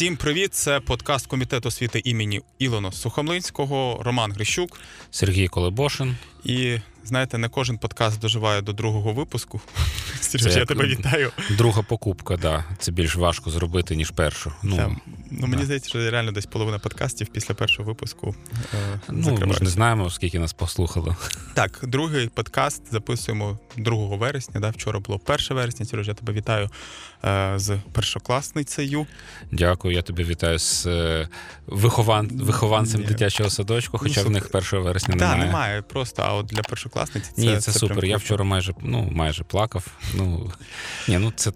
Всім привіт! Це подкаст комітету освіти імені Ілона Сухомлинського, Роман Грищук, Сергій Колебошин. І знаєте, не кожен подкаст доживає до другого випуску. Сереж, я тебе вітаю. Друга покупка, да. Це більш важко зробити, ніж першу. Ну, Це, ну Мені да. здається, що реально десь половина подкастів після першого випуску. е, Ну, Ми ж не знаємо, скільки нас послухало. Так, другий подкаст записуємо 2 вересня. Да? Вчора було 1 вересня. Сереж, я тебе вітаю з першокласницею. Дякую, я тебе вітаю з е, вихован... вихованцем Ні. дитячого садочку, хоча ну, в них 1 вересня немає. Так, немає просто, а от для першокласниці це Ні, це, це супер. Я вчора майже ну, майже плакав. Ну, ні, ну це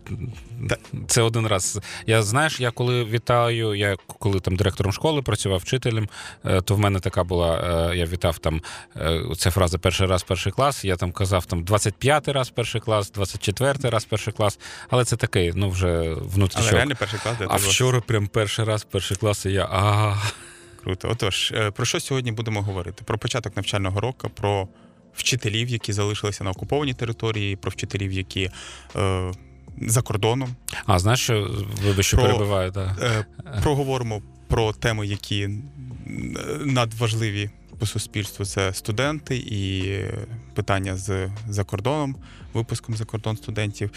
це один раз. Я знаєш, я коли вітаю, я коли там директором школи працював, вчителем, е, то в мене така була. Е, я вітав там ця фраза перший раз перший клас. Я там казав там 25-й раз перший клас, 24-й раз перший клас. Але це такий, ну вже внутрішньо. Але реально перший клас. А вчора прям перший раз перший клас, і я а. Круто. Отож, е, про що сьогодні будемо говорити? Про початок навчального року, про вчителів, які залишилися на окупованій території, про вчителів, які е, за кордоном. А знаєш, що вибач, що перебиваю, так. Е, проговоримо про теми, які надважливі по суспільству. Це студенти і питання з за кордоном, випуском за кордон студентів.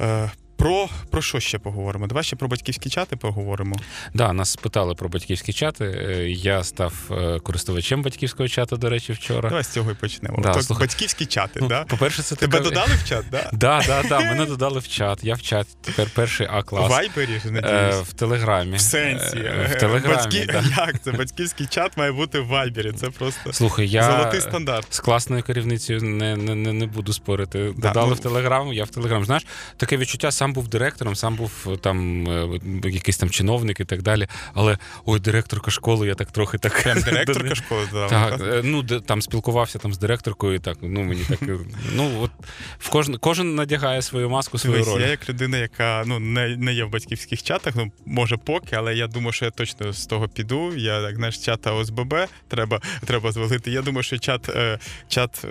Е, про про що ще поговоримо? Давай ще про батьківські чати поговоримо. Да, нас спитали про батьківські чати. Е, я став е, користувачем батьківського чату, до речі, вчора. Давай з цього і почнемо. Да, так, батьківські чати, ну, да? По-перше, це тебе така... додали в чат, да? Да, да, да, мене додали в чат. Я в чат тепер перший А клас. В Вайбері ж надіюсь? В Телеграмі. В сенсі. В Телеграмі. Батьки... Да. Як це? Батьківський чат має бути в Вайбері. Це просто Слухай, я золотий стандарт. З класною керівницею не не, не, не буду спорити. Да, додали ну... в Телеграм, я в Телеграм. Знаєш, таке відчуття сам був директором сам був е, там е, якийсь там чиновник і так далі. Але ой, директорка школи, я так трохи так. Прям директорка школи дала. Так, е, ну там спілкувався там з директоркою, і так ну мені так. Ну от в кожен кожен надягає свою маску, свою Дивись, роль. Я як людина, яка ну не не є в батьківських чатах, ну може поки, але я думаю, що я точно з того піду. Я так знаєш, чата ОСББ треба треба звалити. Я думаю, що чат чат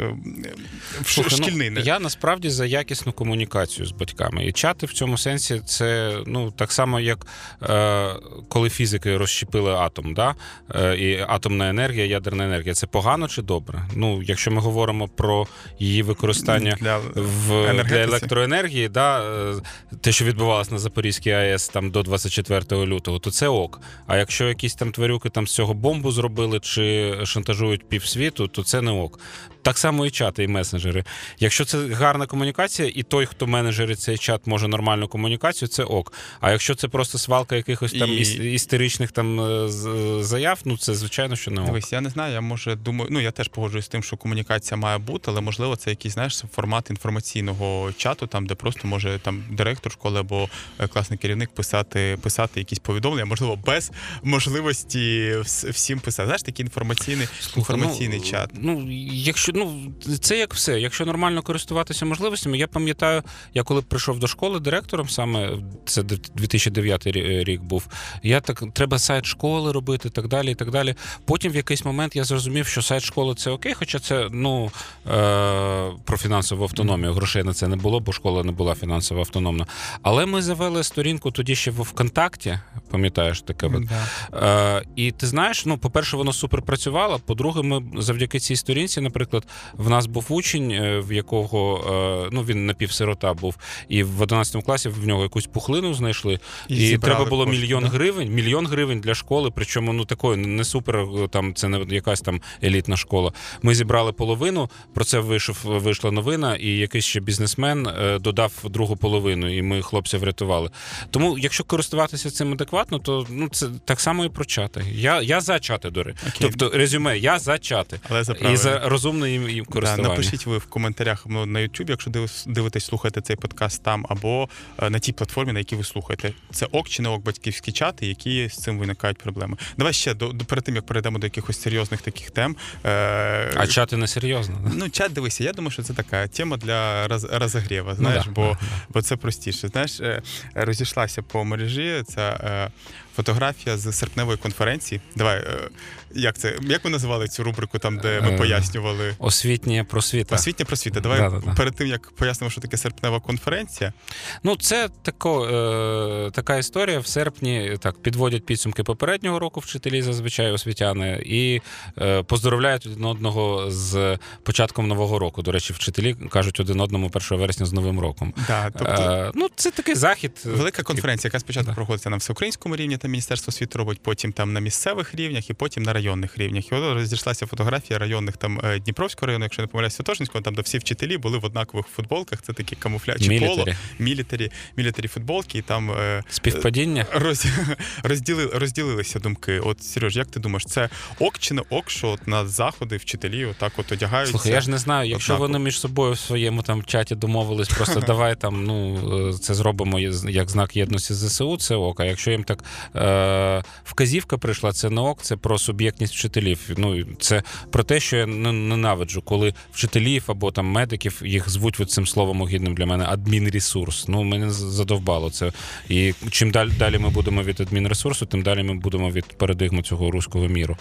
Слухай, ну, шкільний. Ну, я насправді за якісну комунікацію з батьками. І чати в цьому сенсі це ну так само, як е, коли фізики розщепили атом, да? Е, і атомна енергія, ядерна енергія це погано чи добре? Ну, якщо ми говоримо про її використання для в для електроенергії, да, е, те, що відбувалося на Запорізькій АЕС там до 24 лютого, то це ок. А якщо якісь там тварюки там з цього бомбу зробили чи шантажують півсвіту, то це не ок. Так само і чати, і месенджери. Якщо це гарна комунікація, і той, хто менеджерить цей чат, може нормальну комунікацію, це ок. А якщо це просто свалка якихось там і... істеричних там е, заяв, ну це звичайно, що не ок. Дивись, я не знаю. Я може думаю, ну я теж погоджуюсь з тим, що комунікація має бути, але можливо це якийсь знаєш формат інформаційного чату, там де просто може там директор школи або е, класний керівник писати, писати якісь повідомлення, можливо, без можливості всім писати. Знаєш, такий інформаційний Слуха, інформаційний ну, чат. Ну якщо ну це як все. Якщо нормально користуватися можливостями, я пам'ятаю, я коли прийшов до школи директором, саме це 2009 рік був. Я так треба сайт школи робити, так далі. і так далі. Потім в якийсь момент я зрозумів, що сайт школи це окей, хоча це ну е, про фінансову автономію. Грошей на це не було, бо школа не була фінансово автономна. Але ми завели сторінку тоді ще в ВКонтакті, пам'ятаєш таке. Да. Е, І ти знаєш, ну, по-перше, воно супер працювало. По-друге, ми завдяки цій сторінці, наприклад, в нас був учень, е, в якого е, ну він напівсирота був, і в 11 класі в нього якусь пухлину знайшли, і, і треба було кошти, мільйон да? гривень. Мільйон гривень для школи. Причому ну такої не супер. Е, там це не якась там елітна школа. Ми зібрали половину. Про це вийшов вийшла новина, і якийсь ще бізнесмен додав другу половину, і ми хлопця врятували. Тому, якщо користуватися цим адекватно, то ну це так само і про чати. Я я за чати, до речі. Тобто резюме, я за чати, але за і за розумне їм користування. Да, напишіть ви в коментарях ну, на YouTube, якщо дивитесь, слухаєте цей подкаст там, або е, на тій платформі, на якій ви слухаєте. Це ок чи не ок батьківські чати, які з цим виникають проблеми. Давай ще до, до перед тим як перейдемо до якихось серйозних таких тем. Е, А чати не серйозно? Ну, чат дивися, я думаю, що це така тема для роз, розогрєва, ну знаєш, ну, да, бо да. бо це простіше. Знаєш, е, розійшлася по мережі ця Фотографія з серпневої конференції. Давай, е, як це? Як ми називали цю рубрику, там, де ми Е, пояснювали? Освітня просвіта. Освітня просвіта. Давай Да-да-да. перед тим як пояснимо, що таке серпнева конференція. Ну, це тако, е, така історія. В серпні так підводять підсумки попереднього року вчителі, зазвичай освітяни, і е, поздоровляють один одного з початком нового року. До речі, вчителі кажуть один одному 1 вересня з Новим роком. Да, тобто, Е, ну, це такий захід. Велика конференція, яка спочатку Да. проходиться на всеукраїнському рівні, там Міністерство освіти робить, потім там на місцевих рівнях і потім на районних рівнях. І от розійшлася фотографія районних там е, Дніпровського району, якщо не помиляюсь, Святошинського, там де всі вчителі були в однакових футболках. Це такі камуфляжі поло, Мілітарі. мілітарі, мілітарі футболки, і там е, Співпадіння. роз, розділи, розділилися думки. От Сереж, як ти думаєш, це ок чи не ок, що от на заходи вчителі отак от одягаються? Слухай, я ж не знаю, якщо Однаково. вони між собою в своєму там чаті домовились, просто давай там ну е, це зробимо як знак єдності з ЗСУ, це ок. А якщо їм так е, вказівка прийшла, це не ок, це про суб'єктність вчителів. Ну це про те, що я ненавиджу, коли вчителів або там медиків їх звуть від цим словом огідним для мене адмінресурс. Ну мене задовбало це. І чим далі далі ми будемо від адмінресурсу, тим далі ми будемо від парадигми цього руського міру.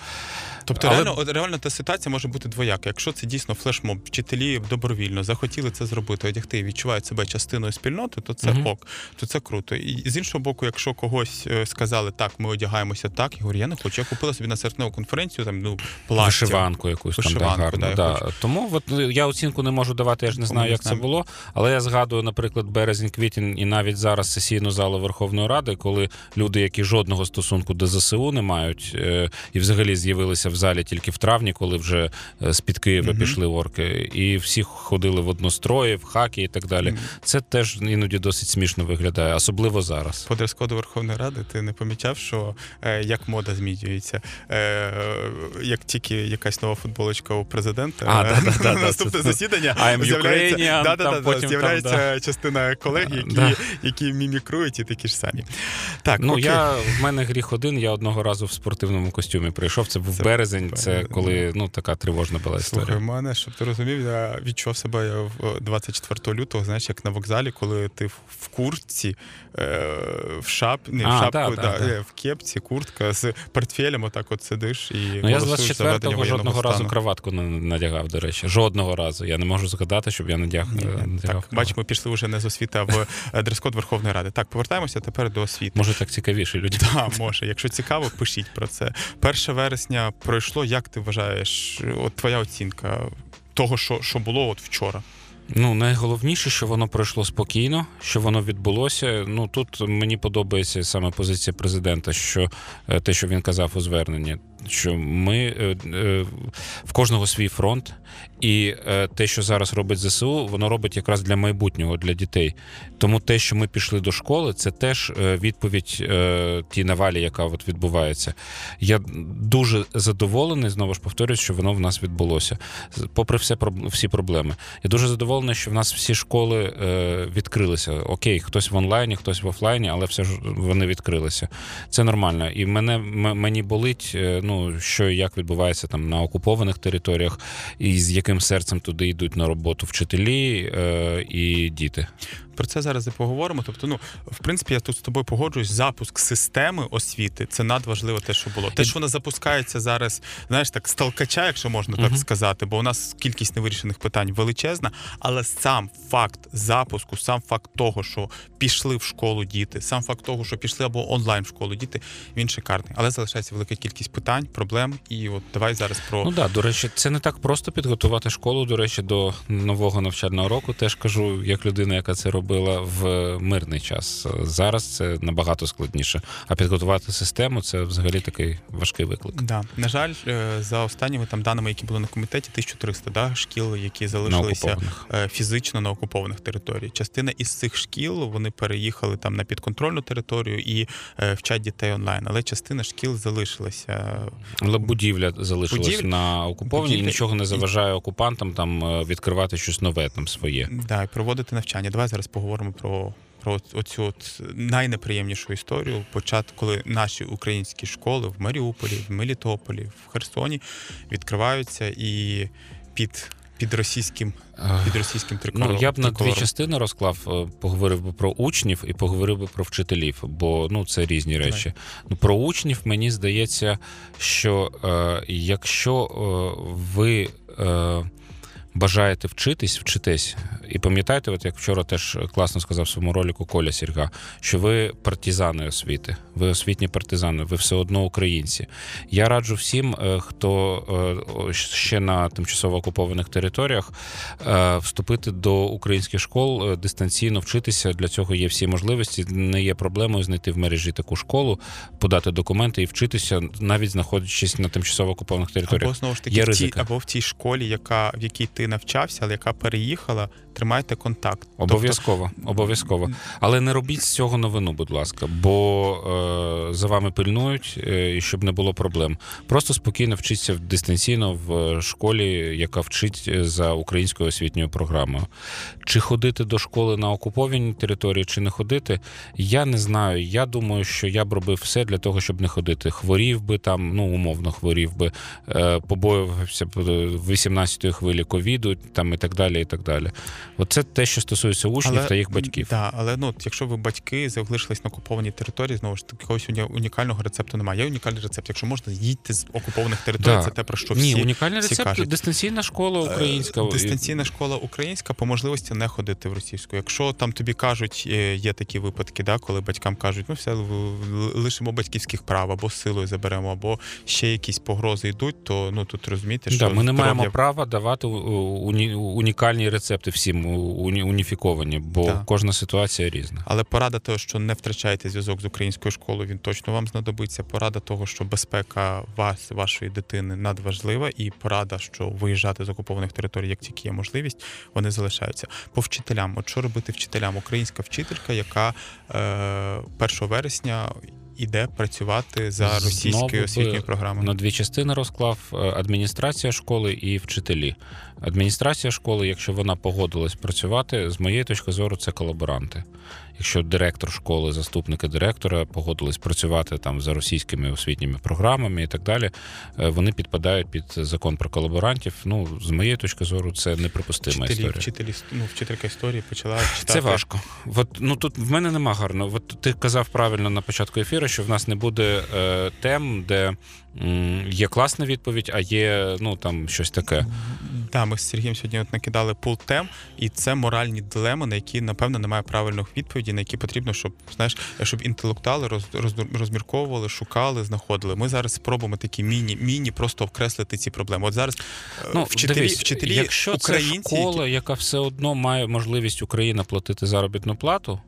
Тобто Але- реально, реально та ситуація може бути двояка. Якщо це дійсно флешмоб, вчителі добровільно захотіли це зробити, одягти і відчувають себе частиною спільноти, то це Мгм. ок, то це круто. І з іншого боку, якщо когось е, сказали, так, ми одягаємося так, я говорю, я не хочу. Я купила собі на серпневу конференцію там ну плащ. Вишиванку якусь там да, гарну. да, Да. Тому от, е, я оцінку не можу давати, я ж не знаю, не як це було. Але я згадую, наприклад, березень, квітень і навіть зараз сесійну залу Верховної Ради, коли люди, які жодного стосунку до ЗСУ не мають, е, і взагалі з'явилися в залі тільки в травні, коли вже е, з-під Києва Мгм. пішли орки, і всі ходили в однострої, в хакі і так далі. Мгм. Це теж іноді досить смішно виглядає, особливо зараз. По дрес-коду Верховної Ради ти не помічав, що е, як мода змінюється. Е, як тільки якась нова футболочка у президента, А, е, да-да-да-да, наступне це- засідання I'm з'являється, Ukrainian, да, да, там да, потім з'являється там, частина колег, які, Да. які мімікрують і такі ж самі. Так, Ну окей. я в мене гріх один. Я одного разу в спортивному костюмі прийшов. Це був Це березень. Це коли ну така тривожна була Слухай, історія. в мене, щоб ти розумів, я відчув себе 24 лютого, знаєш, як на вокзалі, коли ти в- куртці, е, в шап, не, в шапку, да, да, да, да. е, в кепці, куртка з портфелем, отак от сидиш і Ну я з голосуєш за введення 24-го воєнного жодного разу стану. краватку не надягав. До речі, жодного разу. Я не можу згадати, щоб я надяг Ні, е, надягав. Так, бач, ми пішли вже не з освіти, а в е, дрес-код Верховної Ради. Так, повертаємося тепер до освіти. Може так цікавіше людям. Так, може. Якщо цікаво, пишіть про це. 1 вересня пройшло. Як ти вважаєш? От твоя оцінка того, що, що було от вчора? Ну, найголовніше, що воно пройшло спокійно, що воно відбулося. Ну тут мені подобається саме позиція президента, що е, те, що він казав у зверненні, що ми е, е, в кожного свій фронт, і е, те, що зараз робить ЗСУ, воно робить якраз для майбутнього, для дітей. Тому те, що ми пішли до школи, це теж е, відповідь е, тій навалі, яка от відбувається. Я дуже задоволений, знову ж повторюсь, що воно в нас відбулося. Попри все всі проблеми. Я дуже задоволений, що в нас всі школи е, відкрилися. Окей, хтось в онлайні, хтось в офлайні, але все ж вони відкрилися. Це нормально. І мене мені болить, е, ну що і як відбувається там на окупованих територіях, і з яким серцем туди йдуть на роботу вчителі е, і діти. Про це зараз і поговоримо. Тобто, ну в принципі, я тут з тобою погоджуюсь. Запуск системи освіти це надважливо те, що було. Те, що вона запускається зараз, знаєш, так з толкача, якщо можна так Мгм. сказати, бо у нас кількість невирішених питань величезна, але сам факт запуску, сам факт того, що пішли в школу діти, сам факт того, що пішли або онлайн в школу діти, він шикарний. Але залишається велика кількість питань, проблем. І от давай зараз про Ну так, до речі, це не так просто підготувати школу. До речі, до нового навчального року. Теж кажу, як людина, яка це робила в мирний час. Зараз це набагато складніше. А підготувати систему це взагалі такий важкий виклик. Да. На жаль, е, за останніми там даними, які були на комітеті, 1300 да, шкіл, які залишилися окупованих. е, фізично на окупованих територіях. Частина із цих шкіл вони переїхали там на підконтрольну територію і е, вчать дітей онлайн. Але частина шкіл залишилася. Але будівля залишилась Будівля- на окупованій, і нічого не заважає окупантам там е, відкривати щось нове там своє. Да, проводити навчання. Давай зараз поговоримо про. Про оцю от найнеприємнішу історію, почат, коли наші українські школи в Маріуполі, в Мелітополі, в Херсоні відкриваються і під під російським, під російським триколором. Ну, я б на дві частини розклав, е, поговорив би про учнів і поговорив би про вчителів, бо ну це різні речі. Ну про учнів мені здається, що е, якщо е, ви. Е, Бажаєте вчитись, вчитесь. І пам'ятаєте, от як вчора теж класно сказав в своєму ролику Коля Сірга, що ви партизани освіти, ви освітні партизани, ви все одно українці. Я раджу всім, е, хто е, ще на тимчасово окупованих територіях, е, вступити до українських школ дистанційно вчитися. Для цього є всі можливості. Не є проблемою знайти в мережі таку школу, подати документи і вчитися, навіть знаходячись на тимчасово окупованих територіях. Або знову ж таки Є в тій, або в тій школі, яка в якій ти навчався, але яка переїхала, тримайте контакт. Обов'язково, обов'язково. Але не робіть з цього новину, будь ласка, бо е, за вами пильнують, е, і щоб не було проблем. Просто спокійно вчіться дистанційно в школі, яка вчить е, за українською освітньою програмою. Чи ходити до школи на окупованій території, чи не ходити, я не знаю. Я думаю, що я б робив все для того, щоб не ходити. Хворів би там, ну умовно хворів би, е, побоювався б е, 18-ї хвилі ковіду, там і так далі. і так далі. Оце те, що стосується учнів та їх батьків. Да, але ну, якщо ви батьки залишились на окупованій території, знову ж таки, якогось унікального рецепту немає. Є унікальний рецепт. Якщо можна, їдьте з окупованих територій. Да. Це те, про що всі Ні, унікальний всі рецепт кажуть. дистанційна школа українська. Е, Дистанційна школа українська по можливості не ходити в російську. Якщо там тобі кажуть, е, є такі випадки, да, коли батькам кажуть, ну все лишимо батьківських прав або силою заберемо, або ще якісь погрози йдуть, то ну тут розумієте, що Да, ми не маємо права давати уні- унікальні рецепти всім уні- уніфіковані, бо Так. кожна ситуація різна. Але порада того, що не втрачайте зв'язок з українською школою, він точно вам знадобиться. Порада того, що безпека вас, вашої дитини надважлива, і порада, що виїжджати з окупованих територій, як тільки є можливість, вони залишаються. По вчителям, от що робити вчителям? Українська вчителька, яка е, 1 вересня іде працювати за російською освітньою програмою. На дві частини розклав е, адміністрація школи і вчителі. Адміністрація школи, якщо вона погодилась працювати, з моєї точки зору, це колаборанти. Якщо директор школи, заступники директора погодились працювати там за російськими освітніми програмами і так далі, е, вони підпадають під закон про колаборантів. Ну, з моєї точки зору, це неприпустима Вчителі, історія. вчителі, ну, вчителька історії почала читати. Це важко. От, ну тут в мене нема гарно. От ти казав правильно на початку ефіру, що в нас не буде е, тем, де є класна відповідь, а є ну там щось таке. Да, ми з Сергієм сьогодні от накидали пул тем, і це моральні дилеми, на які напевно немає правильних відповідей, на які потрібно, щоб знаєш, щоб інтелектуали роз, роз, розмірковували, шукали, знаходили. Ми зараз спробуємо такі міні, міні просто окреслити ці проблеми. От зараз е, Ну, вчителі, дивись, вчителі якщо українці, це школа, яка все одно має можливість Україна платити заробітну плату.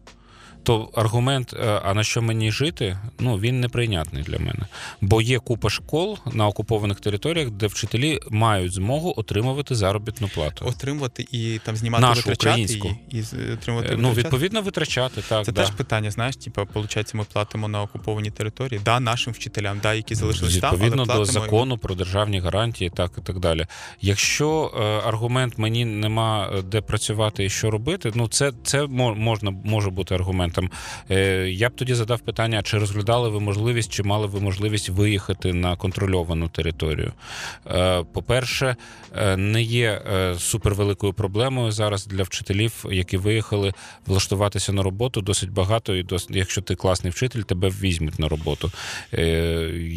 То аргумент, е, а на що мені жити, ну він неприйнятний для мене. Бо є купа школ на окупованих територіях, де вчителі мають змогу отримувати заробітну плату. отримувати і там знімати Нашу, витрачати українську. її, і отримувати Е, ну, витрачати. відповідно, витрачати. Так, Це да. теж питання, знаєш, типу, виходить, ми платимо на окупованій території, да, нашим вчителям, да, які залишились там, Відповідно до закону про державні гарантії, так і так далі. Якщо е, аргумент мені нема е, де працювати і що робити, ну це, це можна може бути аргументом. Е, я б тоді задав питання: чи розглядали ви можливість, чи мали ви можливість виїхати на контрольовану територію? Е, по-перше, е, не є супервеликою проблемою зараз для вчителів, які виїхали влаштуватися на роботу. Досить багато, і дос... якщо ти класний вчитель, тебе візьмуть на роботу.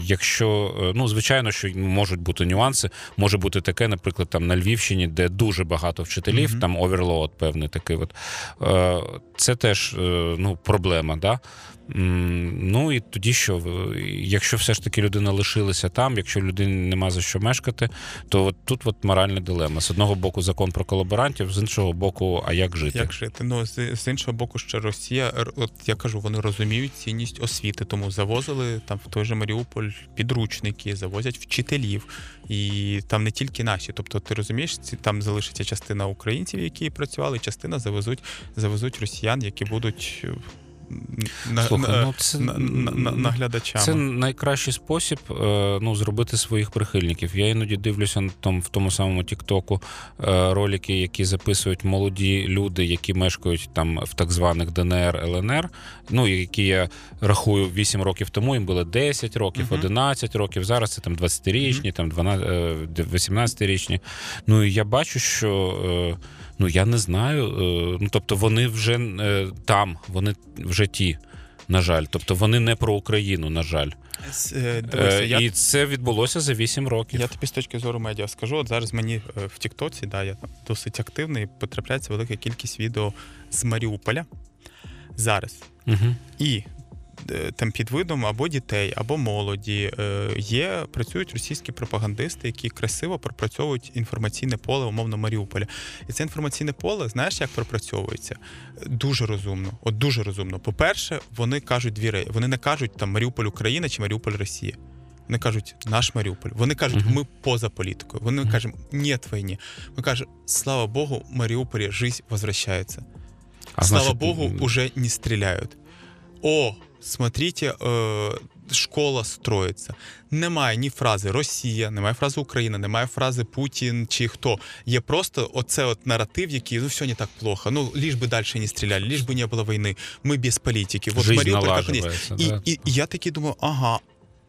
Якщо ну звичайно, що можуть бути нюанси, може бути таке, наприклад, там на Львівщині, де дуже багато вчителів, Мгм. там оверлоад певний такий. От це теж е, ну, проблема. Да? Ну і тоді що, якщо все ж таки людина лишилася там, якщо людині нема за що мешкати, то от тут от моральна дилема. З одного боку закон про колаборантів, з іншого боку, а як жити? Як жити? Ну з, з іншого боку, ще Росія, от я кажу, вони розуміють цінність освіти, тому завозили там в той же Маріуполь підручники, завозять вчителів, і там не тільки наші. Тобто, ти розумієш, там залишиться частина українців, які працювали, частина завезуть, завезуть росіян, які будуть. На, Слухай, на, ну, це- на, на, на, наглядачами. Це найкращий спосіб е, ну, зробити своїх прихильників. Я іноді дивлюся на том, в тому самому Тіктоку е, ролики, які записують молоді люди, які мешкають там в так званих ДНР, ЛНР. Ну, які я рахую 8 років тому, їм було 10 років, Мгм. 11 років. Зараз це там 20-річні, там 12, е, 18-річні. Ну і я бачу, що. Ну, я не знаю. е, Ну, тобто, вони вже е, там, вони вже ті. На жаль, тобто вони не про Україну, на жаль. Е, Дивися, я, І це відбулося за 8 років. я тобі з точки зору медіа скажу. От зараз мені в Тіктоці, да, я там досить активний, потрапляється велика кількість відео з Маріуполя зараз. Угу. І там під видом або дітей, або молоді е, є, працюють російські пропагандисти, які красиво пропрацьовують інформаційне поле, умовно Маріуполя. І це інформаційне поле, знаєш, як пропрацьовується? Дуже розумно. От дуже розумно. По-перше, вони кажуть дві речі. Вони не кажуть там Маріуполь Україна чи Маріуполь Росія. Вони кажуть, наш Маріуполь. Вони кажуть, ми поза політикою. Вони кажуть, нет війни. Ми кажемо, слава Богу, Маріуполі жизнь возвращається. А Слава значить, Богу, уже не стреляют. О, смотрите, е, школа строїться. Немає ні фрази Росія, немає фрази Україна, немає фрази Путін чи хто. Є просто оце от наратив, який ну все не так плохо. Ну ліж би далі не стріляли, ліж би не було війни. Ми без політики. Вот Жизнь Маріуполь як є. І, да. і, і я такий думаю, ага.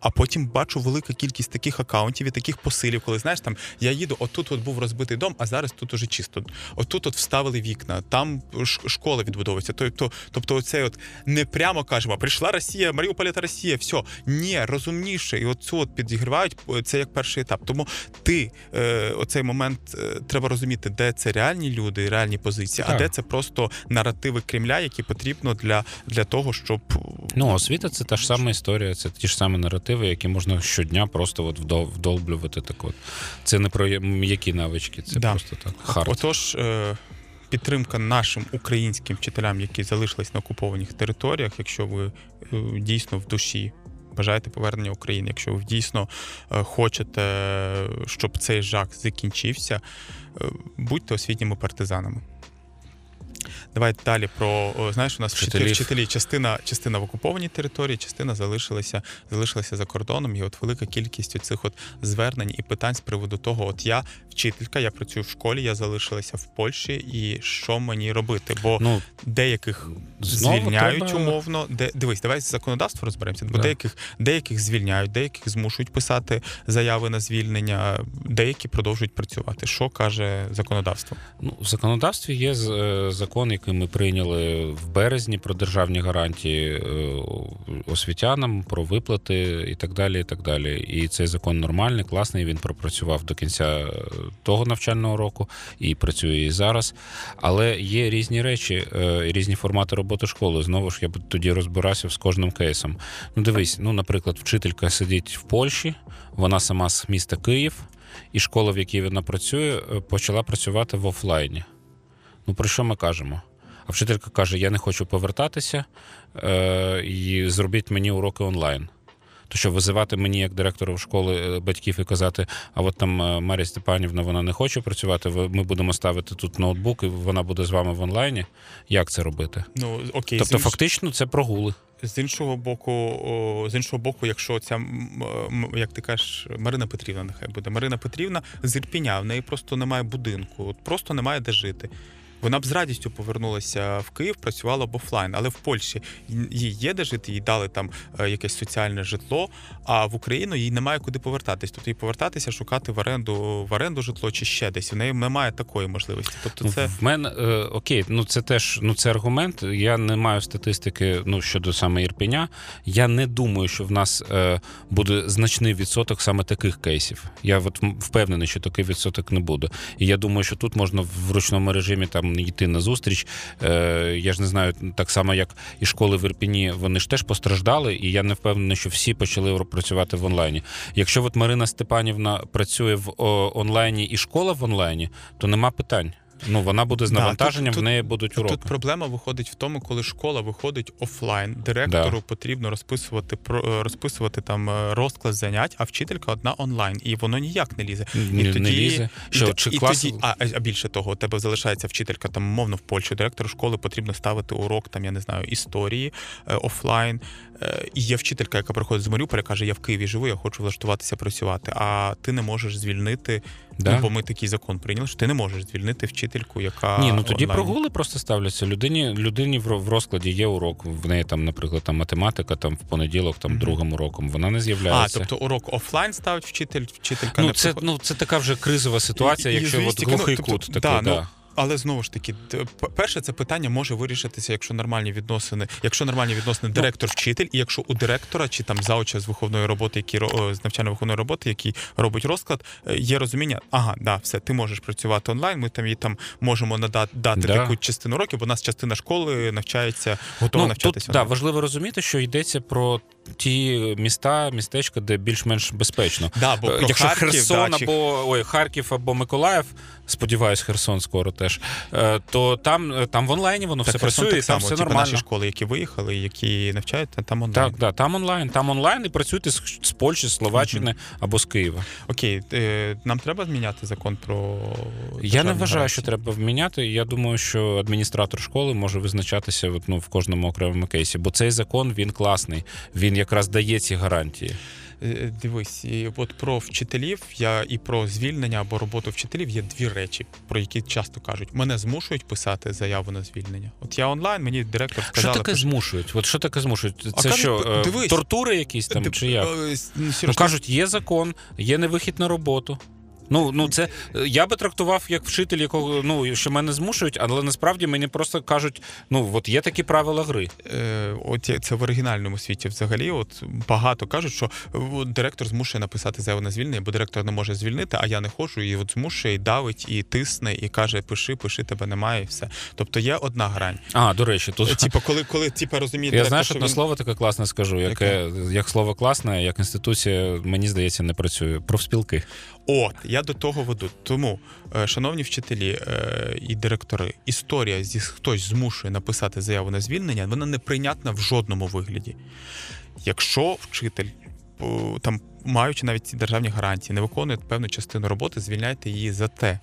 А потім бачу велика кількість таких акаунтів і таких посилів, коли знаєш, там я їду, отут от був розбитий дом, а зараз тут уже чисто. Отут от вставили вікна, там школа відбудовується. Тобто, тобто, оце от не прямо кажемо, прийшла Росія, Маріуполь це Росія, все. Ні, розумніше. І оцю от підігрівають, це як перший етап. Тому ти е, оцей момент е, треба розуміти, де це реальні люди, реальні позиції, а де це просто наративи Кремля, які потрібно для, для того, щоб Ну, освіта це та ж сама історія, це ті ж самі наративи, які можна щодня просто от вдол- вдолблювати. Так от. Це не про м'які навички, це Да. просто так. Хард. Отож, е, підтримка нашим українським вчителям, які залишились на окупованих територіях, якщо ви е, дійсно в душі бажаєте повернення України, якщо ви дійсно е, хочете, щоб цей жах закінчився, будьте освітніми партизанами. Давайте далі про знаєш, у нас вчителі, вчителі частина, частина в окупованій території, частина залишилася, залишилася за кордоном. І от велика кількість цих от звернень і питань з приводу того, от я вчителька, я працюю в школі, я залишилася в Польщі, і що мені робити? Бо Ну, деяких звільняють треба- умовно. Де дивись, давай з законодавства розберемося. Бо Да. деяких деяких звільняють, деяких змушують писати заяви на звільнення, деякі продовжують працювати. Що каже законодавство? Ну, в законодавстві є е, закон, який ми прийняли в березні про державні гарантії е, освітянам, про виплати і так далі. І так далі. І цей закон нормальний, класний. Він пропрацював до кінця е, того навчального року і працює і зараз. Але є різні речі, е, різні формати роботи школи. Знову ж я б тоді розбирався з кожним кейсом. Ну, дивись, ну, наприклад, вчителька сидить в Польщі, вона сама з міста Київ, і школа, в якій вона працює, е, почала працювати в офлайні. Ну, про що ми кажемо? А вчителька каже: я не хочу повертатися е, і зробіть мені уроки онлайн. То що визивати мені як директору школи е, батьків і казати, а от там е, Марія Степанівна вона не хоче працювати, ми будемо ставити тут ноутбук, і вона буде з вами в онлайні. Як це робити? Ну окей, Тобто, інш... фактично, це прогули. з іншого боку, о, з іншого боку, якщо ця як ти кажеш, Марина Петрівна, нехай буде Марина Петрівна з Ірпіня, в неї просто немає будинку, от просто немає де жити. Вона б з радістю повернулася в Київ, працювала б офлайн, але в Польщі їй є де жити, їй дали там е, якесь соціальне житло. А в Україну їй немає куди повертатись. Тобто їй повертатися, шукати в оренду в оренду житло чи ще десь. В неї немає такої можливості. Тобто, це В мене е, окей, ну це теж ну це аргумент. Я не маю статистики ну щодо саме Ірпеня. Я не думаю, що в нас е, буде значний відсоток саме таких кейсів. Я от впевнений, що такий відсоток не буде. І я думаю, що тут можна в ручному режимі там йти на зустріч. Е, я ж не знаю, так само як і школи в Ірпіні, вони ж теж постраждали, і я не впевнений, що всі почали працювати в онлайні. Якщо от Марина Степанівна працює в онлайні і школа в онлайні, то нема питань. Ну вона буде з Да, навантаженням, тут- в неї будуть уроки. Тут проблема виходить в тому, коли школа виходить офлайн. Директору Да. потрібно розписувати про розписувати там е, розклад занять, а вчителька одна онлайн, і воно ніяк не лізе. Ні, і не тоді, лізе. Що, то- чи і клас- тоді, а, а більше того, у тебе залишається вчителька там мовно в Польщі. Директору школи потрібно ставити урок, там я не знаю, історії е, офлайн. Е, і є вчителька, яка приходить з Маріуполя, каже: Я в Києві живу, я хочу влаштуватися працювати. А ти не можеш звільнити, Да. ну, бо ми такий закон прийняли, що ти не можеш звільнити вчительку, яка Ні, ну тоді онлайн. прогули просто ставляться. Людині, людині в, розкладі є урок. В неї там, наприклад, там математика, там в понеділок, там Мгм. другим уроком. Вона не з'являється. А, тобто урок офлайн ставить вчитель, вчителька ну, не це, приходить. ну, це така вже кризова ситуація, І- і якщо от звістика, ну, глухий тобто, кут такий, да, да. ну, Але знову ж таки, перше, це питання може вирішитися, якщо нормальні відносини, якщо нормальні відносини директор-вчитель, і якщо у директора чи там зауча з виховної роботи, який ро- з навчально-виховної роботи, який робить розклад, е, є розуміння, ага, да, все, ти можеш працювати онлайн. Ми там і там можемо надати дати Да. таку частину років, бо у нас частина школи навчається, готова Ну, навчатися. тут да, важливо розуміти, що йдеться про ті міста, містечка, де більш-менш безпечно. Да, бо Е, про Якщо Харків, Херсон да, чи- або ой, Харків або Миколаїв, сподіваюсь, Херсон скоро теж, е, то там, е, там в онлайні воно Так, все Херсон працює, так і там все типу, нормально. наші школи, які виїхали, які навчаються, там онлайн. Так, да, там онлайн, там онлайн і працюйте з, з Польщі, з Словаччини або з Києва. Окей, е, нам треба зміняти закон про Я не вважаю, гарантії? що треба вміняти. Я думаю, що адміністратор школи може визначатися ну, в кожному окремому кейсі, бо цей закон він класний. Він якраз дає ці гарантії. Е, Дивись, і от про вчителів я і про звільнення або роботу вчителів є дві речі, про які часто кажуть. Мене змушують писати заяву на звільнення. От я онлайн, мені директор сказав. Що таке змушують? От що таке змушують? Це А що е, дивись. тортури якісь там Ти- чи як? е, Ну кажуть, є закон, є невихід на роботу. Ну, ну це е, я би трактував як вчитель, якого ну що мене змушують, але насправді мені просто кажуть: ну от є такі правила гри. е, от це в оригінальному світі взагалі. От багато кажуть, що е, директор змушує написати заяву на звільнення, бо директор не може звільнити, а я не хочу, і от змушує, і давить, і тисне, і каже: пиши, пиши, тебе немає, і все. Тобто є одна грань. А, до речі, тут Типу, коли, коли типу, розуміє я знаєш, що одне він... слово таке класне скажу, яке як слово класне, як інституція, мені здається, не працює. Профспілки. От я до того веду. Тому, е, шановні вчителі е, і директори, історія зі хтось змушує написати заяву на звільнення, вона неприйнятна в жодному вигляді. Якщо вчитель. Там, маючи навіть ці державні гарантії, не виконує певну частину роботи, звільняйте її за те,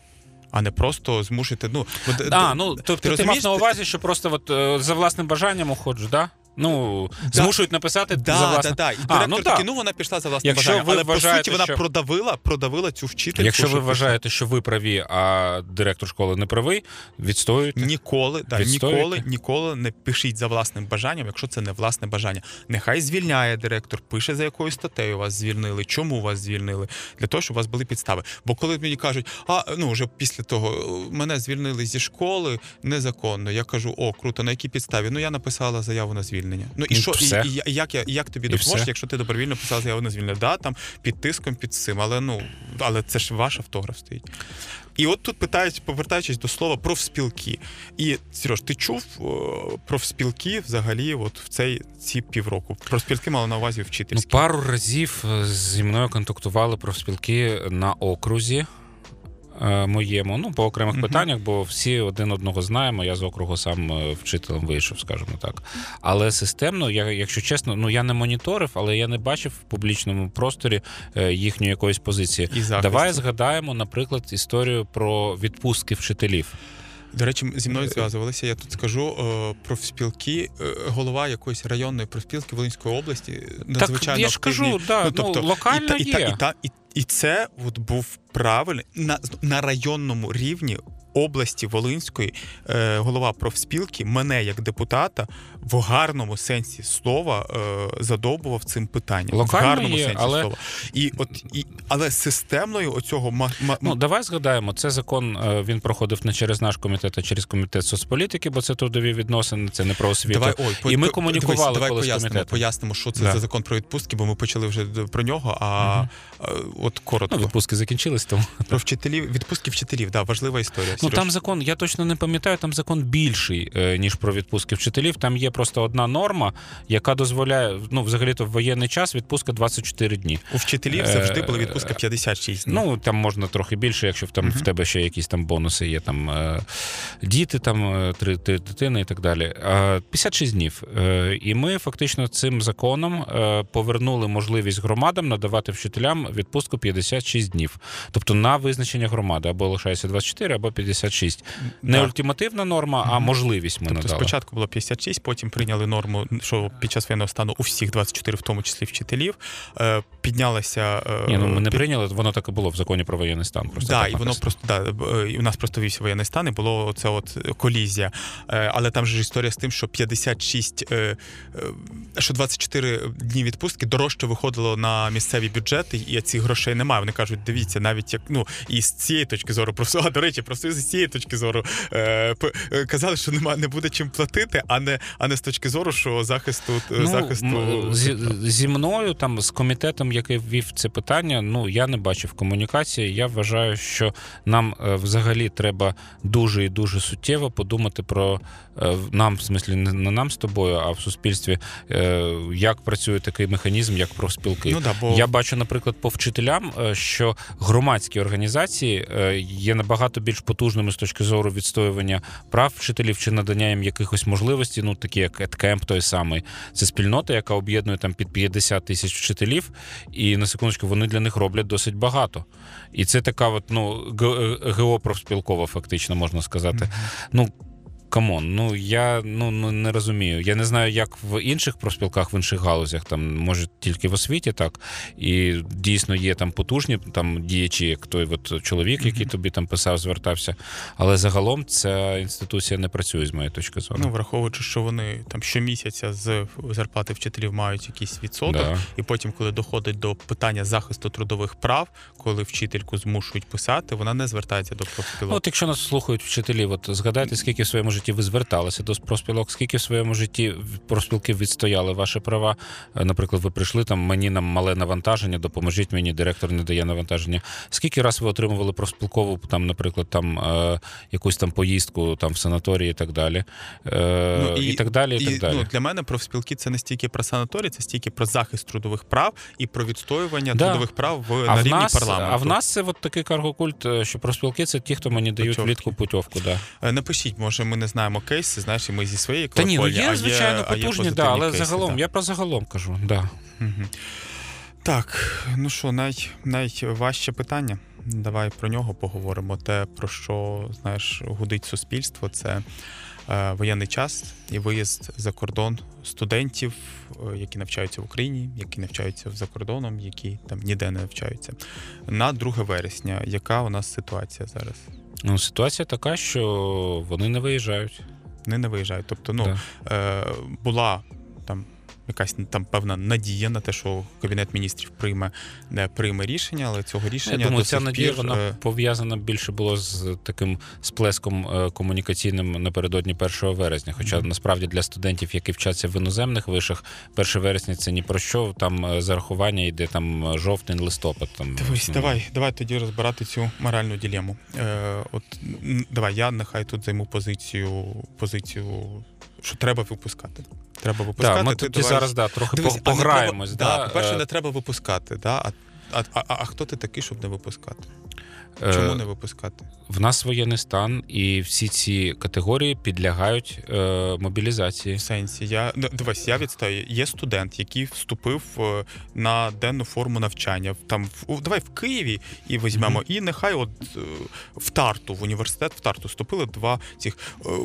а не просто змушуйте. Ну, А, ну тобто ти, розумієш, мав на увазі, що просто от, е, за власним бажанням уходжу, да? Ну, Да. змушують написати Да, за власне. да, да. І А, ну, такий, так. ну вона пішла за власним Якщо бажанням. ви Але по суті вона що- продавила, продавила цю вчительку. Якщо ви вважаєте, що ви праві, а директор школи не правий, відстоюйте. Ніколи, да, Відстоюєте? ніколи, ніколи не пишіть за власним бажанням, якщо це не власне бажання. Нехай звільняє директор, пише за якою статтею вас звільнили, чому вас звільнили, для того, щоб у вас були підстави. Бо коли мені кажуть, а ну вже після того мене звільнили зі школи незаконно. Я кажу, о, круто, на якій підставі? Ну я написала заяву на звільнення. Ну і що, все. і, і як я як тобі допоможеш, якщо ти добровільно писав заяву на звільнення? Да, там під тиском, під цим, але ну але це ж ваш автограф стоїть. І от тут питають, повертаючись до слова профспілки. І Сереж, ти чув о, профспілки взагалі, от в цей ці півроку? Профспілки мали на увазі Ну, пару разів е, зі мною контактували профспілки на окрузі. Е, Моєму, ну по окремих Мгм. питаннях, бо всі один одного знаємо. Я з округу сам е, вчителем вийшов, скажімо так. Але системно, я, якщо чесно, ну я не моніторив, але я не бачив в публічному просторі е, їхньої якоїсь позиції. І. Давай згадаємо, наприклад, історію про відпустки вчителів. До речі, зі мною зв'язувалися. Я тут скажу е, профспілки, е, голова якоїсь районної профспілки Волинської області. Надзвичайно так я ж активні. кажу, да, ну, локально і, локально і, є. і, та, і, і це от був правильний на, на районному рівні. Області Волинської е, голова профспілки мене як депутата в гарному сенсі слова е, задовбував цим питанням. Локально в гарному є, сенсі але- слова. І от і але системною оцього ма, ма, Ну, давай згадаємо, це закон е, він проходив не через наш комітет, а через комітет соцполітики, бо це трудові відносини, це не про освіту. Давай, ой, І ми по- комунікували дивись, давай пояснимо, пояснимо, що це Да. за закон про відпустки, бо ми почали вже про нього. А е, от коротко Ну, відпустки закінчились, тому про вчителів, відпустки вчителів, да, важлива історія. ну, Ну там закон, я точно не пам'ятаю, там закон більший, е, ніж про відпустки вчителів. Там є просто одна норма, яка дозволяє, ну, взагалі-то в воєнний час відпустка 24 дні. У вчителів Е, завжди була відпустка 56 днів. Ну, там можна трохи більше, якщо в, там, в тебе ще якісь там бонуси є, там е, діти, там е, три, три дитини і так далі. Е, 56 днів. Е, і ми фактично цим законом е, повернули можливість громадам надавати вчителям відпустку 56 днів. Тобто на визначення громади або лишається 24, або 56. Не Да. ультимативна норма, а можливість ми Тобто надали. спочатку було 56, потім прийняли норму, що під час воєнного стану у всіх 24, в тому числі вчителів, е, піднялася. е, Ні, ну ми не під- прийняли, воно так і було в законі про воєнний стан. Просто Да, так і воно просто да, е, і у нас просто вівся воєнний стан, і було це от колізія. Але там же ж історія з тим, що 56, е, е, що 24 дні відпустки дорожче виходило на місцеві бюджети, і цих грошей немає. Вони кажуть, дивіться, навіть як ну і з цієї точки зору профсо- а, до речі, просто з цієї точки зору казали, що нема не буде чим платити, а не а не з точки зору, що захисту е, захисту зі, зі мною, там з комітетом, який ввів це питання, ну я не бачив комунікації. Я вважаю, що нам е, взагалі треба дуже і дуже суттєво подумати про е, нам, в смислі, не нам з тобою, а в суспільстві, е, як працює такий механізм, як профспілки. Ну да, бо Я бачу, наприклад, по вчителям, е, що громадські організації е, є набагато більш потужними з точки зору відстоювання прав вчителів чи надання їм якихось можливостей, ну такі як EdCamp, той самий. Це спільнота, яка об'єднує там під 50 тисяч вчителів, і на секундочку вони для них роблять досить багато. І це така, от ну ГО профспілкова, фактично можна сказати. Ну come on, ну я ну, ну не розумію. Я не знаю, як в інших профспілках, в інших галузях, там може тільки в освіті, так і дійсно є там потужні там діячі, як той от чоловік, який тобі там писав, звертався. Але загалом ця інституція не працює з моєї точки зору. Ну, враховуючи, що вони там щомісяця з зарплати вчителів мають якийсь відсоток, Да. і потім, коли доходить до питання захисту трудових прав, коли вчительку змушують писати, вона не звертається до Ну, профспілок. От якщо нас слухають вчителі, от згадайте, скільки в своєму житті ви зверталися до профспілок, скільки в своєму житті профспілки відстояли ваші права. Е, Наприклад, ви прийшли там, мені нам мале навантаження, допоможіть мені, директор не дає навантаження. Скільки раз ви отримували профспілкову, там, наприклад, там е, якусь там поїздку там в санаторії і так далі. Е, і, так далі, і, так далі. Ну, для мене профспілки це не стільки про санаторій, це стільки про захист трудових прав і про відстоювання Да. трудових прав в а, на в рівні нас, парламенту. а в нас це от такий каргокульт, е, що профспілки це ті, хто мені дають влітку путівку. Да. Е, Напишіть, може, ми не знаємо кейси, знаєш, і ми зі своєї Та ні, ну а є, звичайно, а є потужні, да, але кейси, загалом, да. я про загалом кажу. Да. Так, ну що, най, найважче питання. Давай про нього поговоримо. Те, про що знаєш, гудить суспільство, це е, воєнний час і виїзд за кордон студентів, е, які навчаються в Україні, які навчаються за кордоном, які там ніде не навчаються. На 2 вересня. Яка у нас ситуація зараз? Ну, ситуація така, що вони не виїжджають. Вони не виїжджають. Тобто, ну Да. е, була якась там певна надія на те, що кабінет міністрів прийме не прийме рішення, але цього рішення Я думаю, до ця надія пір, вона е, пов'язана більше було з таким сплеском е, комунікаційним напередодні 1 вересня. Хоча Мгм. насправді для студентів, які вчаться в іноземних вишах, 1 вересня це ні про що. Там е, зарахування йде там жовтень, листопад. Там Дивись, давай, давай тоді розбирати цю моральну ділему. Е, от давай, я нехай тут займу позицію, позицію, що треба випускати. Треба випускати. Да, ми ти тоді давай- зараз да, трохи Дивись, по- не пограємось. Треба, да, Да, по-перше, е, не треба випускати, да? а, а, а, а хто ти такий, щоб не випускати? Е, Чому не випускати? В нас воєнний стан, і всі ці категорії підлягають е, мобілізації. В сенсі, я ну, дивись, я відстаю. Є студент, який вступив е, на денну форму навчання. Там в давай в Києві і візьмемо. І нехай от е, в Тарту, в університет в Тарту вступили два цих.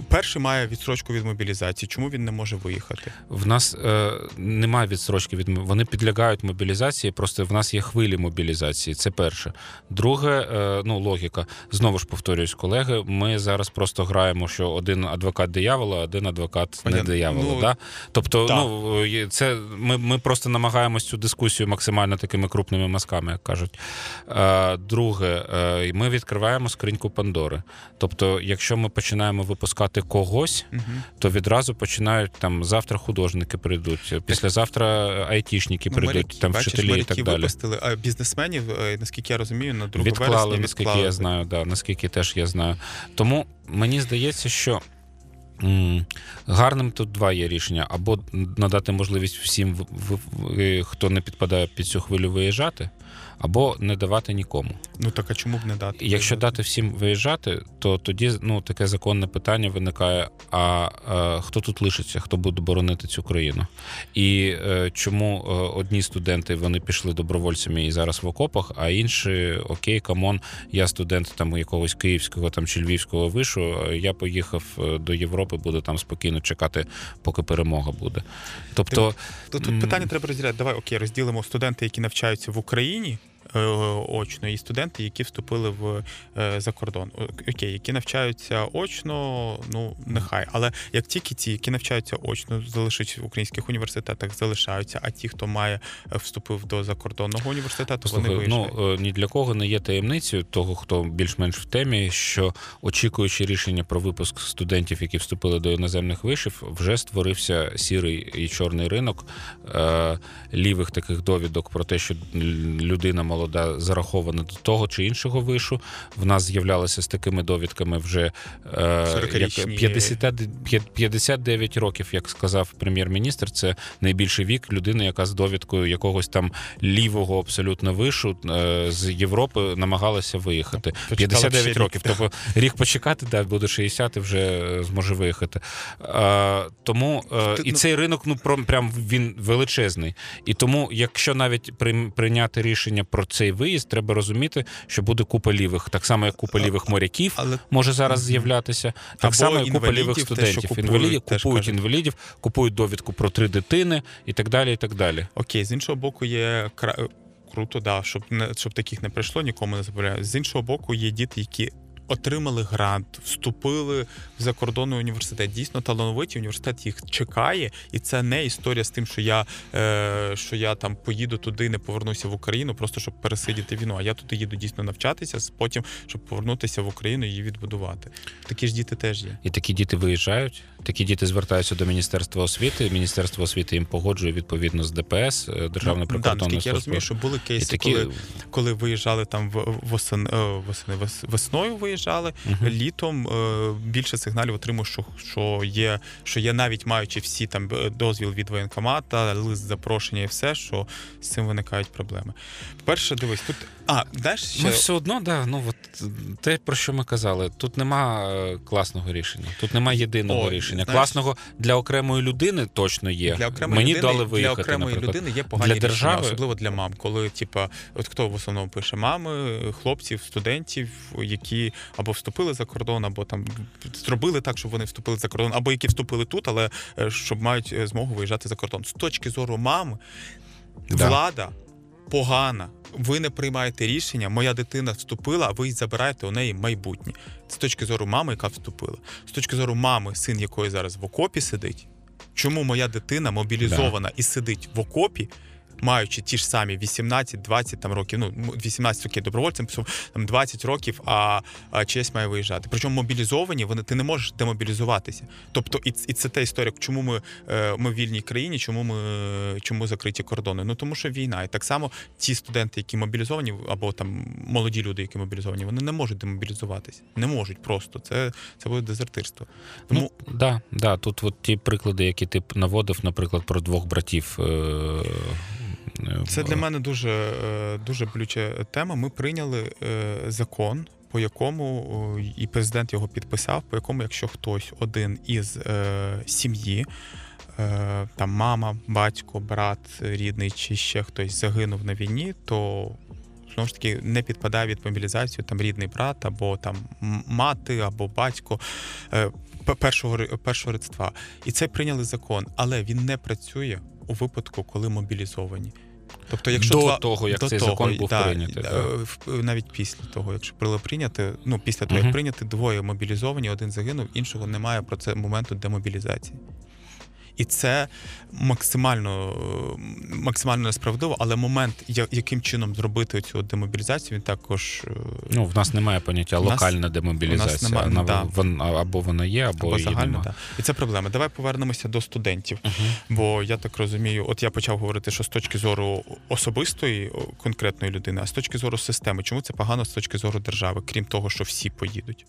Перший має відсрочку від мобілізації. Чому він не може виїхати? В нас е, немає відстрочки від вони підлягають мобілізації. Просто в нас є хвилі мобілізації. Це перше. Друге, е, ну логіка. Знову ж повторююсь, колеги. Ми зараз просто граємо, що один адвокат диявола, один адвокат не диявола. Ну, да? Тобто, так. ну це ми, ми просто намагаємось цю дискусію максимально такими крупними мазками, як кажуть. Е, друге, е, ми відкриваємо скриньку Пандори. Тобто, якщо ми починаємо випускати когось Угу. то відразу починають там завтра художники прийдуть, післязавтра айтішники прийдуть, там вчителі і так далі. випустили, а бізнесменів, е, наскільки я розумію, на 2 Відклали. відклали, наскільки я знаю, да, наскільки теж я знаю. Тому мені здається, що. Гарним тут два є рішення: або надати можливість всім, хто не підпадає під цю хвилю виїжджати, або не давати нікому. Ну так а чому б не дати? Якщо дати всім виїжджати, то тоді ну таке законне питання виникає: а, а хто тут лишиться, хто буде боронити цю країну? І е, чому е, одні студенти вони пішли добровольцями і зараз в окопах, а інші окей, come on, я студент там якогось київського там чи львівського вишу, я поїхав е, до Європи, буду там спокійно чекати, поки перемога буде. Тобто тут, тут питання треба розділяти. Давай окей, розділимо студенти, які навчаються в Україні. Е, очно, і студенти, які вступили в е, за кордон. Окей, які навчаються очно, ну нехай. Але як тільки ті, які навчаються очно, залишать в українських університетах, залишаються, а ті, хто має е, вступив до закордонного університету, Слухай, вони виїжджають. Ну ні для кого не є таємницею того, хто більш-менш в темі, що очікуючи рішення про випуск студентів, які вступили до іноземних вишів, вже створився сірий і чорний ринок лівих таких довідок про те, що людина мала молода зарахована до того чи іншого вишу. В нас з'являлися з такими довідками вже е, як 50, 59 років, як сказав прем'єр-міністр. Це найбільший вік людини, яка з довідкою якогось там лівого абсолютно вишу е, з Європи намагалася виїхати. 59 років. Тобто рік почекати, да, буде 60 і вже е, зможе виїхати. Е, тому е, і ну цей ринок ну прям він величезний. І тому, якщо навіть прийняти рішення про цей виїзд, треба розуміти, що буде купа лівих, так само як купа лівих моряків Але... може зараз з'являтися, так само як купа лівих студентів. Те, інвалідів купують інвалідів, купують довідку про три дитини і так далі. І так далі. Окей, з іншого боку, є круто, да, щоб не щоб таких не прийшло, нікому не забороняє. З іншого боку, є діти, які отримали грант, вступили в закордонний університет. Дійсно талановиті університет їх чекає, і це не історія з тим, що я е, що я там поїду туди, не повернуся в Україну, просто щоб пересидіти війну. А я туди їду дійсно навчатися, потім щоб повернутися в Україну і її відбудувати. Такі ж діти теж є. І такі діти виїжджають. Такі діти звертаються до міністерства освіти. Міністерство освіти їм погоджує відповідно з ДПС, е, державна прикордонна служба. Я розумію, що були кейси, такі... коли коли виїжджали там восени, восени весною виїжджали uh літом. Е, більше сигналів отримав, що що є, що є навіть маючи всі там е, дозвіл від воєнкомата, лист запрошення і все, що з цим виникають проблеми. Перше, дивись, тут а знаєш, ще... Ми все одно, да, ну от те, про що ми казали, тут нема класного рішення, тут нема єдиного О, рішення. Знаєш, Класного для окремої людини точно є. Для окремої Мені людини, дали виїхати, для окремої наприклад. людини є погані для рішення, держави... особливо для мам. Коли, типа, от хто в основному пише мами, хлопців, студентів, які або вступили за кордон, або там зробили так, щоб вони вступили за кордон, або які вступили тут, але е, щоб мають е, змогу виїжджати за кордон. З точки зору мами, да. влада погана. Ви не приймаєте рішення, моя дитина вступила, а ви забираєте у неї майбутнє. З точки зору мами, яка вступила. З точки зору мами, син якої зараз в окопі сидить. Чому моя дитина мобілізована да. і сидить в окопі? Маючи ті ж самі 18-20 там років, ну 18 років добровольцем, там 20 років, а, а честь має виїжджати. Причому мобілізовані, вони ти не можеш демобілізуватися. Тобто, і і це та історія, чому ми е, ми в вільній країні, чому ми чому закриті кордони? Ну тому що війна. І так само ті студенти, які мобілізовані, або там молоді люди, які мобілізовані, вони не можуть демобілізуватися. Не можуть просто. Це це буде дезертирство. Тому ну, да, да, тут от ті приклади, які ти наводив, наприклад, про двох братів. Е- це для мене дуже е, дуже болюча тема. Ми прийняли е, закон, по якому і президент його підписав, по якому, якщо хтось один із е, сім'ї, там мама, батько, брат рідний чи ще хтось загинув на війні, то знову ж таки не підпадає від мобілізацію там рідний брат або там мати, або батько першого першого родства. І це прийняли закон, але він не працює у випадку, коли мобілізовані. Тобто, якщо до два, того, як до цей того, закон був да, прийнятий. навіть після того, якщо було прийняти, ну після того, uh як прийняти, двоє мобілізовані, один загинув, іншого немає про це моменту демобілізації. І це максимально максимально несправедливо, але момент, яким чином зробити цю демобілізацію, він також е, Ну, в нас немає поняття У нас- локальна демобілізація. немає, Вона- да. вон- або вона є, або, або немає. Да. І це проблема. Давай повернемося до студентів. Бо я так розумію, от я почав говорити, що з точки зору особистої конкретної людини, а з точки зору системи, чому це погано з точки зору держави, крім того, що всі поїдуть.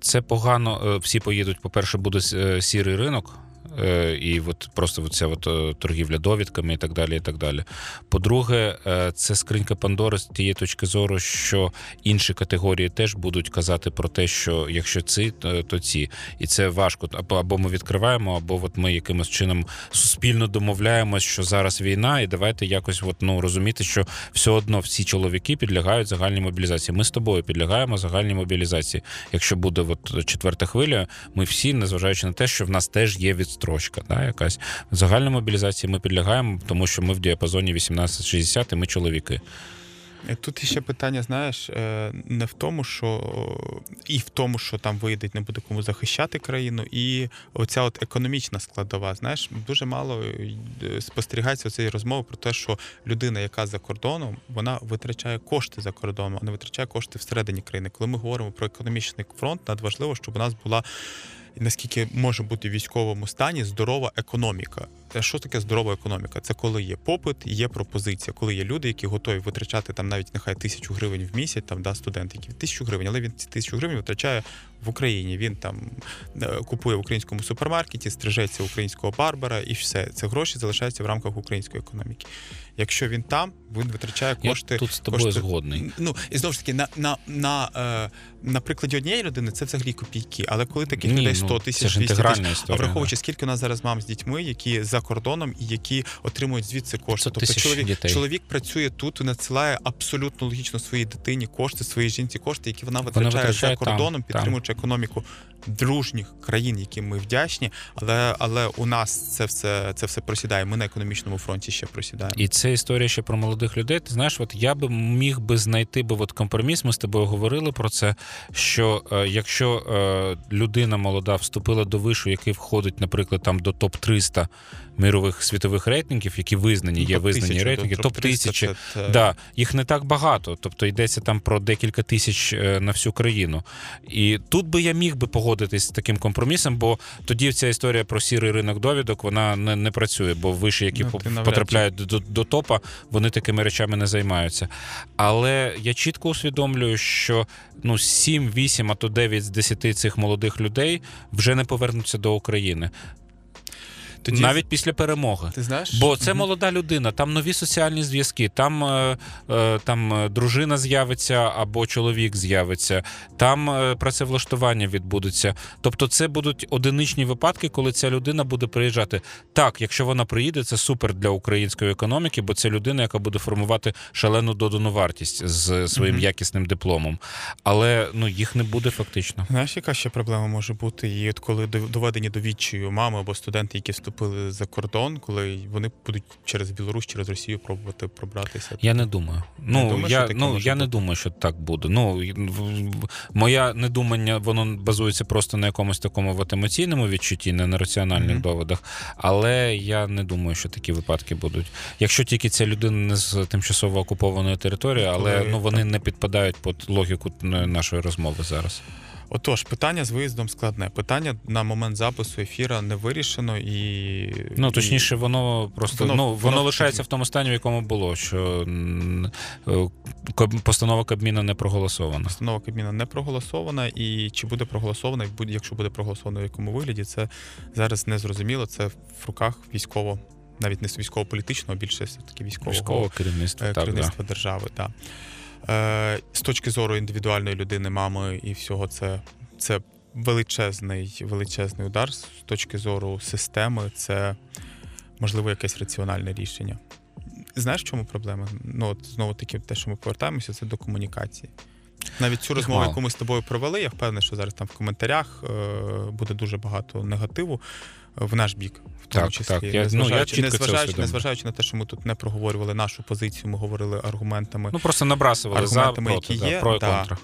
Це погано. е, Всі поїдуть. По-перше, буде е, сірий ринок. Е, І от просто ця от е, торгівля довідками і так далі. і так далі. По-друге, е, це скринька Пандори з тієї точки зору, що інші категорії теж будуть казати про те, що якщо ці, то ці. І це важко. Або, ми відкриваємо, або от ми якимось чином суспільно домовляємось, що зараз війна, і давайте якось от, ну, розуміти, що все одно всі чоловіки підлягають загальній мобілізації. Ми з тобою підлягаємо загальній мобілізації. Якщо буде от четверта хвиля, ми всі, незважаючи на те, що в нас теж є відстрочка, да, якась загальна мобілізації ми підлягаємо, тому що ми в діапазоні 18-60, і ми чоловіки. Тут ще питання, знаєш, е, не в тому, що і в тому, що там вийде, не буде кому захищати країну, і оця от економічна складова. Знаєш, дуже мало е, спостерігається цієї розмови про те, що людина, яка за кордоном, вона витрачає кошти за кордоном, а не витрачає кошти всередині країни. Коли ми говоримо про економічний фронт, надважливо, щоб у нас була. Наскільки може бути в військовому стані здорова економіка. Те, що таке здорова економіка? Це коли є попит, є пропозиція, коли є люди, які готові витрачати там навіть нехай тисячу гривень в місяць, там да студент, який тисячу гривень, але він ці тисячу гривень витрачає в Україні. Він там е, купує в українському супермаркеті, стрижеться українського барбара, і все це гроші залишаються в рамках української економіки. Якщо він там, він витрачає кошти. Я тут з тобою кошти- згодний. Ну і знову ж таки, на на, на, е, на прикладі однієї людини це взагалі копійки. Але коли таких Ні, людей ну, 100 це тисяч, ж 200 тисяч, а враховуючи, скільки у нас зараз мам з дітьми, які за кордоном і які отримують звідси кошти. Тобто чоловік, дітей. чоловік працює тут і надсилає абсолютно логічно своїй дитині кошти, своїй жінці кошти, які вона витрачає за витрачає там, кордоном, там. підтримуючи економіку дружніх країн, яким ми вдячні. Але але у нас це все це все просідає. Ми на економічному фронті ще просідаємо. І це історія ще про молодих людей. Ти знаєш, от я би міг би знайти би от компроміс. Ми з тобою говорили про це. Що е, якщо е, людина молода вступила до вишу, який входить, наприклад, там до топ 300 мирових світових рейтингів, які визнані, є Топ визнані рейтинги, топ 300 1000 це- це- Да, їх не так багато, тобто йдеться там про декілька тисяч е, на всю країну. І тут би я міг би погодитись з таким компромісом, бо тоді ця історія про сірий ринок довідок вона не, не працює, бо виші, які Ну, по- потрапляють до, до топа, вони такими речами не займаються. Але я чітко усвідомлюю, що ну 7, 8, а то 9 з 10 цих молодих людей вже не повернуться до України. Тоді- Навіть після перемоги. Ти знаєш, Бо це молода людина, там нові соціальні зв'язки, там, е, е, там е, дружина з'явиться або чоловік з'явиться, там е, працевлаштування відбудеться. Тобто, це будуть одиничні випадки, коли ця людина буде приїжджати. Так, якщо вона приїде, це супер для української економіки, бо це людина, яка буде формувати шалену додану вартість з своїм Мгм. якісним дипломом. Але ну їх не буде фактично. Знаєш, яка ще проблема може бути? І от коли доведені до відчаю мами або студенти, які вступили за кордон, коли вони будуть через Білорусь, через Росію пробувати пробратися. Я не думаю. Не Ну думаєш, я ну я не думаю, що так буде. Ну моя недумання, воно базується просто на якомусь такому от емоційному відчутті, не на раціональних Мгм. доводах. Але я не думаю, що такі випадки будуть. Якщо тільки ця людина не з тимчасово окупованої території, але Коли- ну вони не підпадають під логіку нашої розмови зараз. Отож, питання з виїздом складне. Питання на момент запису ефіра не вирішено і Ну точніше, воно просто Воно- ну воно, воно- лишається в тому стані, в якому було. Що е, постанова Кабміна не проголосована. Постанова Кабміна не проголосована, і чи буде проголосована, якщо буде проголосована в якому вигляді, це зараз не зрозуміло. Це в руках військово, навіть не військово-політичного, а більше все таки військового Військового керівництва, е, так, керівництва держави. Так. Е, з точки зору індивідуальної людини, мами і всього, це, це величезний, величезний удар. З точки зору системи, це можливо якесь раціональне рішення. Знаєш, в чому проблема? Ну, от знову таки, те, що ми повертаємося, це до комунікації. Навіть цю розмову, мало. яку ми з тобою провели, я впевнений, що зараз там в коментарях е, буде дуже багато негативу в наш бік, в тому Так, числі. так. Я- ну, я чітко незважаючи, незважаючи на те, що ми тут не проговорювали нашу позицію, ми говорили аргументами. Ну просто набрасували за Аргументами, проти, які да, є, про і да. контра.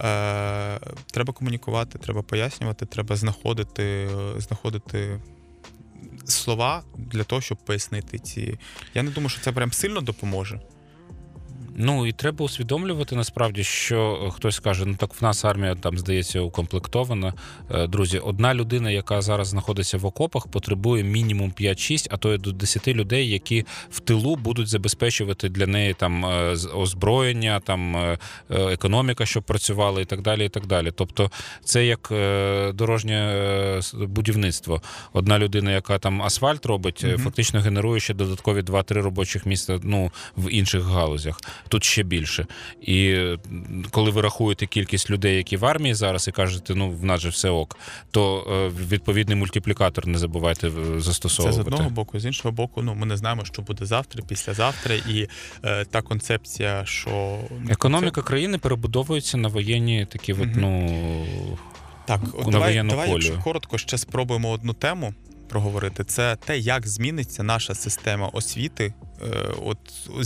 Е, треба комунікувати, треба пояснювати, треба знаходити, знаходити слова для того, щоб пояснити ці. Я не думаю, що це прям сильно допоможе. Ну і треба усвідомлювати насправді, що е, хтось каже, ну так в нас армія там здається укомплектована. Е, Друзі, одна людина, яка зараз знаходиться в окопах, потребує мінімум 5-6, а то й до 10 людей, які в тилу будуть забезпечувати для неї там е, озброєння, там економіка, щоб працювала, і так далі. І так далі. Тобто, це як дорожнє будівництво. Одна людина, яка там асфальт робить, Мгм. фактично генерує ще додаткові 2-3 робочих місця ну, в інших галузях. Тут ще більше. І коли ви рахуєте кількість людей, які в армії зараз, і кажете, ну в нас же все ок, то е, відповідний мультиплікатор не забувайте е, Це застосовувати. з одного боку, з іншого боку, ну ми не знаємо, що буде завтра, післязавтра, і е, та концепція, що Економіка країни перебудовується на воєнні такі, от, ну Так, от давай, давай якщо коротко ще спробуємо одну тему проговорити. Це те, як зміниться наша система освіти, от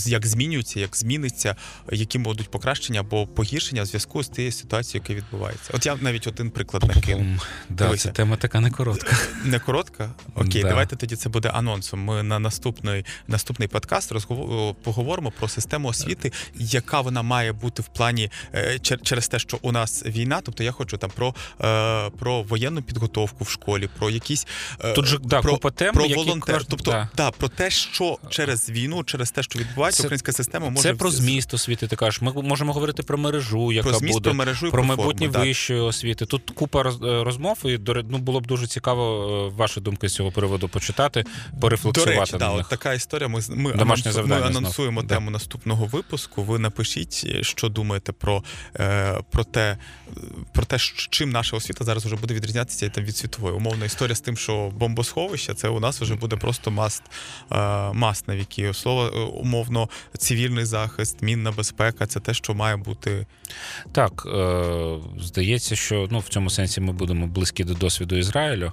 як змінюється, як зміниться, які будуть покращення або погіршення в зв'язку з тією ситуацією, яка відбувається. От я навіть один приклад накину. Да, це тема така не коротка. Не коротка? Окей, Да. давайте тоді це буде анонсом. Ми на наступний, наступний подкаст розгово- поговоримо про систему освіти, яка вона має бути в плані е, через те, що у нас війна. Тобто я хочу там про, е, про воєнну підготовку в школі, про якісь е, Тут же да, про, купа тем, про волонтер. кожен- Тобто, да. да. про те, що через війну, через те, що відбувається, Це- українська система може Це про зміст освіти. Ти кажеш. Ми можемо говорити про мережу, яка про зміст, буде про мережу і про майбутнє форму, так. вищої освіти. Тут купа е, розмов, і ну, було б дуже цікаво е, ваші думки з цього приводу почитати, До порефлексувати да, от така історія. Ми, ми, завдання ми знов. анонсуємо Да. тему наступного випуску. Ви напишіть, що думаєте про, е, про те, про те, чим наша освіта зараз вже буде відрізнятися там, від світової. Умовна історія з тим, що бомбосховище це у нас вже буде просто must, must навіки. Слово е, умовно, цивільний захист, мінна безпека це те, що має бути. Так, е, здається, що ну, в цьому сенсі ми будемо близькі до досвіду Ізраїлю,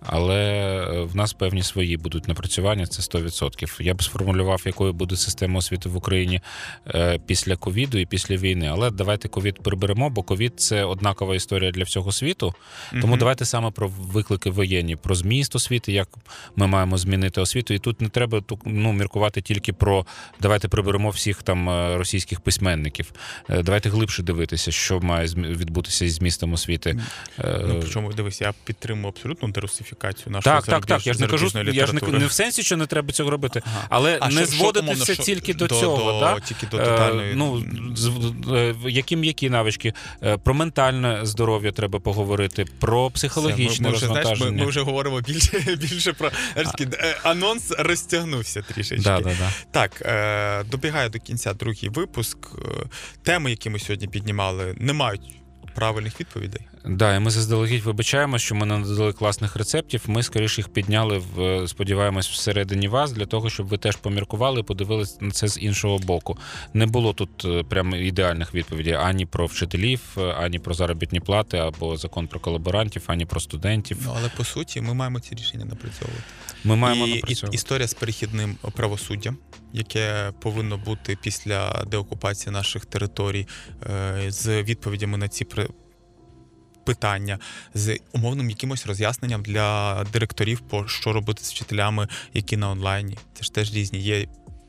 але е, в нас певні свої будуть напрацювання, це 100%. Я б сформулював, якою буде система освіти в Україні е, після ковіду і після війни. Але давайте ковід приберемо, бо ковід це однакова історія для всього світу. Тому Мгм. давайте саме про виклики воєнні, про зміст освіти, як ми маємо змінити освіту. І тут не треба ну, міркувати тільки про давайте приберемо всіх там е, російських письменників. Давайте глибше дивитися, що має відбутися із змістом освіти. Ну, причому дивись, я підтримую абсолютну дерусифікацію нашої так, так, так. Я ж не кажу, я ж не, не в сенсі, що не треба цього робити, Ага. але А не що- що, зводити умовно, все що тільки до, до- цього. до- да? тільки до Е, тотальної- ну, з- е, які м'які навички. Е, Про ментальне здоров'я треба поговорити, про психологічне Все, ми, ми вже, знаєш, ми, ми вже говоримо більше, більше про анонс розтягнувся трішечки. Да, да, да. Так, добігає до кінця другий випуск. Теми, які ми сьогодні піднімали, не мають правильних відповідей. Да, і ми заздалегідь вибачаємо, що ми не надали класних рецептів. Ми скоріше їх підняли в е, сподіваємось всередині вас для того, щоб ви теж поміркували і подивилися на це з іншого боку. Не було тут е, прямо ідеальних відповідей ані про вчителів, е, ані про заробітні плати, або закон про колаборантів, ані про студентів. Ну але по суті, ми маємо ці рішення напрацьовувати. Ми маємо і, і, історія з перехідним правосуддям, яке повинно бути після деокупації наших територій, з відповідями на ці питання, з умовним якимось роз'ясненням для директорів, по що робити з вчителями, які на онлайні. Це ж теж різні. Є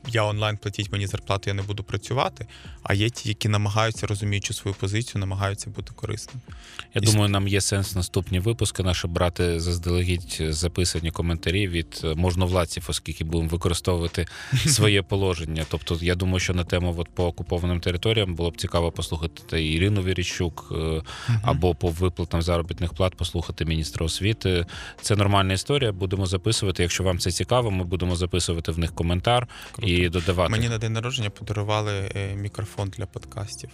я онлайн платіть мені зарплату, я не буду працювати. А є ті, які намагаються, розуміючи свою позицію, намагаються бути корисними. Я І- думаю, нам є сенс наступні випуски наші брати заздалегідь записані коментарі від можновладців, оскільки будемо використовувати своє положення. Тобто, я думаю, що на тему от, по окупованим територіям було б цікаво послухати та Ірину Вірічук е, або по виплатам заробітних плат послухати міністра освіти. Це нормальна історія. Будемо записувати. Якщо вам це цікаво, ми будемо записувати в них коментар Круто. і додавати. Мені на день народження подарували е, мікрофон для подкастів.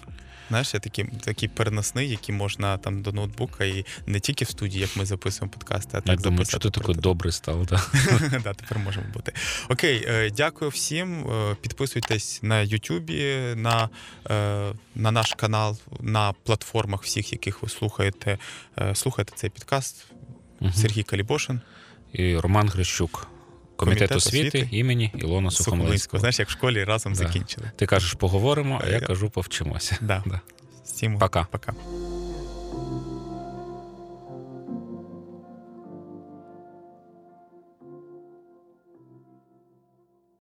Знаєш, я такий, такий переносний, який можна там до ноутбука і не тільки в студії, як ми записуємо подкасти, а Я так думаю, що ти такий добрий став. Да? да, тепер можемо бути. Окей, е, дякую всім. Е, Підписуйтесь на Ютубі, на, на наш канал, на платформах всіх, яких ви слухаєте. Слухайте цей підкаст. Сергій Калібошин, І Роман Грищук. Комітет, Комітет освіти, освіти імені Ілона Сухомлинського. Сухомлинського. Знаєш, як в школі разом Да. закінчили. Ти кажеш, поговоримо, а я Е, кажу, повчимося. Да. Да. Всім Пока. пока.